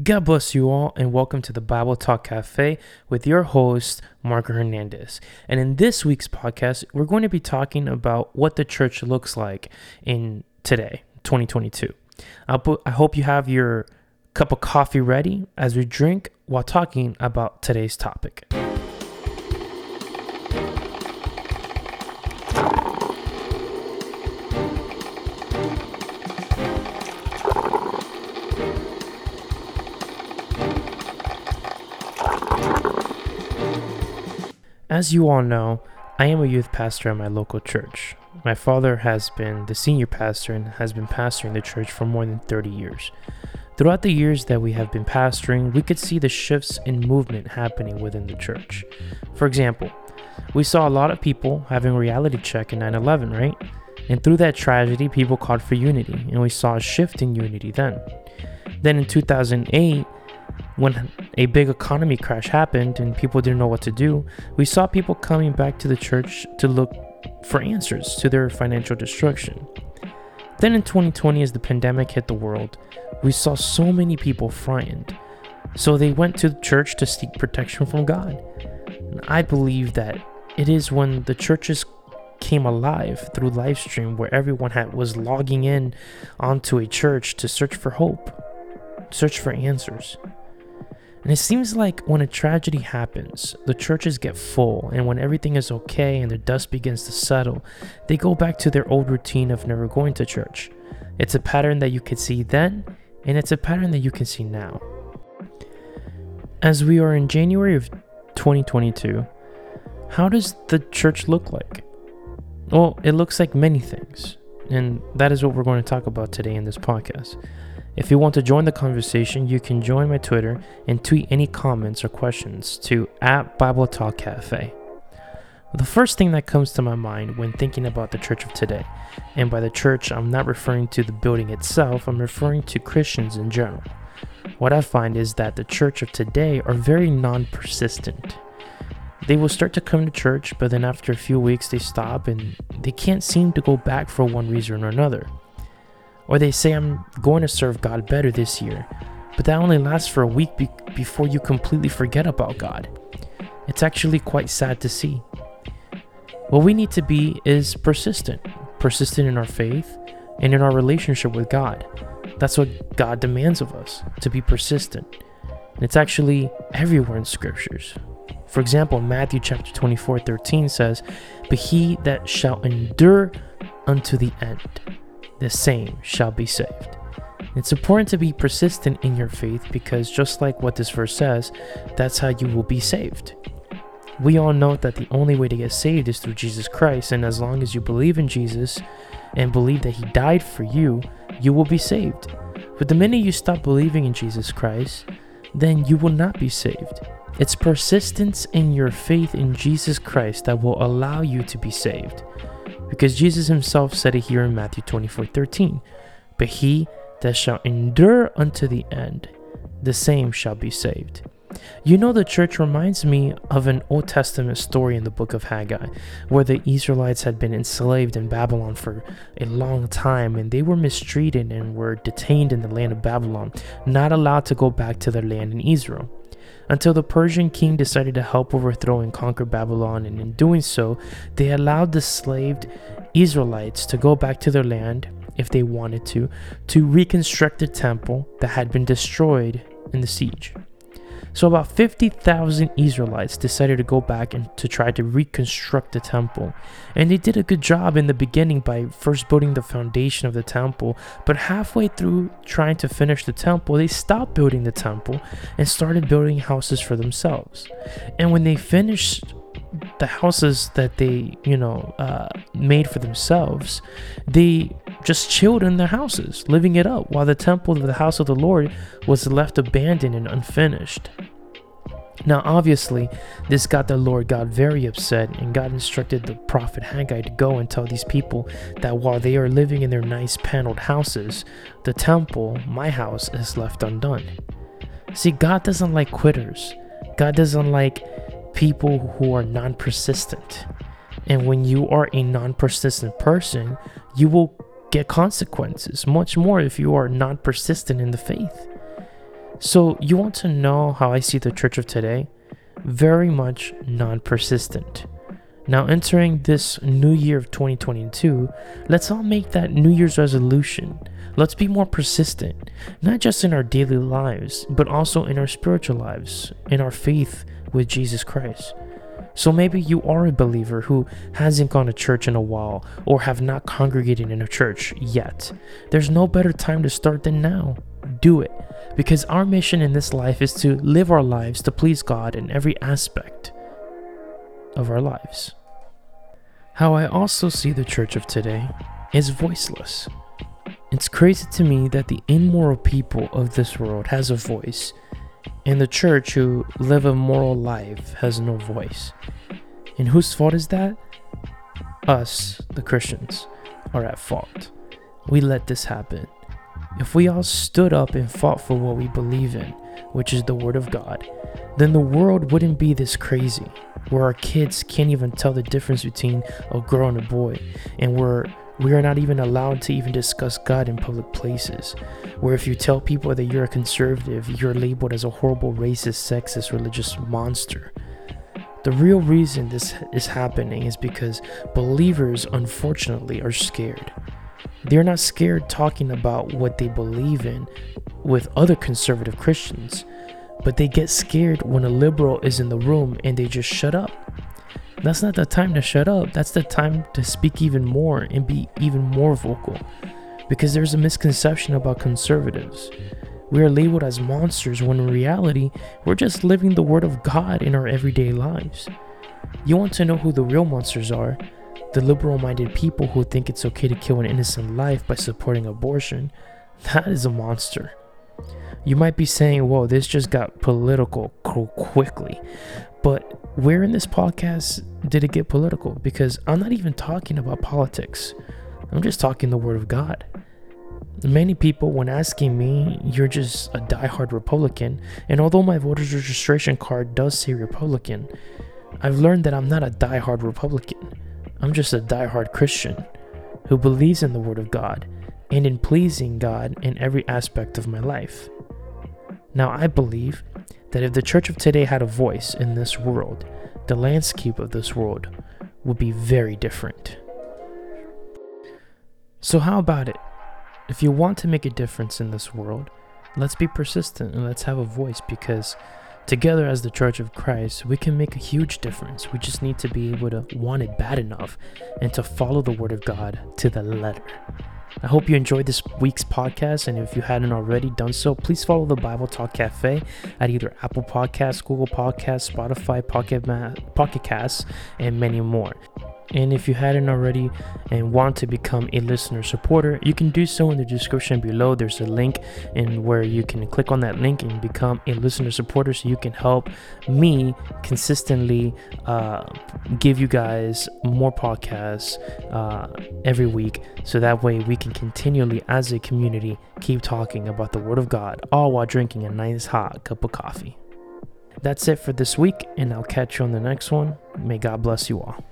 God bless you all, and welcome to the Bible Talk Cafe with your host, Marco Hernandez. And in this week's podcast, we're going to be talking about what the church looks like in today, 2022. Put, I hope you have your cup of coffee ready as we drink while talking about today's topic. As you all know, I am a youth pastor at my local church. My father has been the senior pastor and has been pastoring the church for more than 30 years. Throughout the years that we have been pastoring, we could see the shifts in movement happening within the church. For example, we saw a lot of people having reality check in 9 11, right? And through that tragedy, people called for unity, and we saw a shift in unity then. Then in 2008, when a big economy crash happened and people didn't know what to do, we saw people coming back to the church to look for answers to their financial destruction. Then in 2020, as the pandemic hit the world, we saw so many people frightened. So they went to the church to seek protection from God. And I believe that it is when the churches came alive through live stream where everyone had was logging in onto a church to search for hope, search for answers. And it seems like when a tragedy happens, the churches get full, and when everything is okay and the dust begins to settle, they go back to their old routine of never going to church. It's a pattern that you could see then, and it's a pattern that you can see now. As we are in January of 2022, how does the church look like? Well, it looks like many things, and that is what we're going to talk about today in this podcast. If you want to join the conversation, you can join my Twitter and tweet any comments or questions to at Bible Talk Cafe. The first thing that comes to my mind when thinking about the church of today, and by the church, I'm not referring to the building itself, I'm referring to Christians in general. What I find is that the church of today are very non persistent. They will start to come to church, but then after a few weeks, they stop and they can't seem to go back for one reason or another. Or they say, I'm going to serve God better this year, but that only lasts for a week be- before you completely forget about God. It's actually quite sad to see. What we need to be is persistent, persistent in our faith and in our relationship with God. That's what God demands of us, to be persistent. And it's actually everywhere in scriptures. For example, Matthew chapter 24, 13 says, But he that shall endure unto the end, the same shall be saved. It's important to be persistent in your faith because, just like what this verse says, that's how you will be saved. We all know that the only way to get saved is through Jesus Christ, and as long as you believe in Jesus and believe that He died for you, you will be saved. But the minute you stop believing in Jesus Christ, then you will not be saved. It's persistence in your faith in Jesus Christ that will allow you to be saved. Because Jesus himself said it here in Matthew 24 13. But he that shall endure unto the end, the same shall be saved. You know, the church reminds me of an Old Testament story in the book of Haggai, where the Israelites had been enslaved in Babylon for a long time and they were mistreated and were detained in the land of Babylon, not allowed to go back to their land in Israel until the Persian king decided to help overthrow and conquer Babylon, and in doing so, they allowed the slaved Israelites to go back to their land if they wanted to, to reconstruct the temple that had been destroyed in the siege. So about 50,000 Israelites decided to go back and to try to reconstruct the temple. And they did a good job in the beginning by first building the foundation of the temple, but halfway through trying to finish the temple, they stopped building the temple and started building houses for themselves. And when they finished the houses that they, you know, uh, made for themselves, they just chilled in their houses, living it up, while the temple of the house of the Lord was left abandoned and unfinished. Now, obviously, this got the Lord God very upset, and God instructed the prophet Haggai to go and tell these people that while they are living in their nice paneled houses, the temple, my house, is left undone. See, God doesn't like quitters. God doesn't like people who are non persistent. And when you are a non persistent person, you will get consequences, much more if you are not persistent in the faith. So, you want to know how I see the church of today? Very much non persistent. Now, entering this new year of 2022, let's all make that New Year's resolution. Let's be more persistent, not just in our daily lives, but also in our spiritual lives, in our faith with Jesus Christ. So maybe you are a believer who hasn't gone to church in a while or have not congregated in a church yet. There's no better time to start than now. Do it. Because our mission in this life is to live our lives to please God in every aspect of our lives. How I also see the church of today is voiceless. It's crazy to me that the immoral people of this world has a voice and the church who live a moral life has no voice. And whose fault is that? Us, the Christians, are at fault. We let this happen. If we all stood up and fought for what we believe in, which is the Word of God, then the world wouldn't be this crazy, where our kids can't even tell the difference between a girl and a boy, and where we are not even allowed to even discuss God in public places, where if you tell people that you're a conservative, you're labeled as a horrible racist, sexist, religious monster. The real reason this is happening is because believers, unfortunately, are scared. They're not scared talking about what they believe in with other conservative Christians, but they get scared when a liberal is in the room and they just shut up. That's not the time to shut up. That's the time to speak even more and be even more vocal. Because there's a misconception about conservatives. We are labeled as monsters when in reality, we're just living the Word of God in our everyday lives. You want to know who the real monsters are? The liberal minded people who think it's okay to kill an innocent life by supporting abortion. That is a monster. You might be saying, whoa, this just got political quickly. But where in this podcast did it get political? Because I'm not even talking about politics, I'm just talking the Word of God. Many people, when asking me, you're just a die-hard Republican, and although my voter's registration card does say Republican, I've learned that I'm not a die-hard Republican. I'm just a die-hard Christian who believes in the Word of God and in pleasing God in every aspect of my life. Now, I believe that if the church of today had a voice in this world, the landscape of this world would be very different. So, how about it? If you want to make a difference in this world, let's be persistent and let's have a voice because together as the Church of Christ, we can make a huge difference. We just need to be able to want it bad enough and to follow the Word of God to the letter. I hope you enjoyed this week's podcast, and if you hadn't already done so, please follow the Bible Talk Cafe at either Apple Podcasts, Google Podcasts, Spotify, Pocket, Ma- Pocket Casts, and many more. And if you hadn't already and want to become a listener supporter, you can do so in the description below. There's a link in where you can click on that link and become a listener supporter so you can help me consistently uh, give you guys more podcasts uh, every week. So that way we can continually, as a community, keep talking about the Word of God, all while drinking a nice hot cup of coffee. That's it for this week, and I'll catch you on the next one. May God bless you all.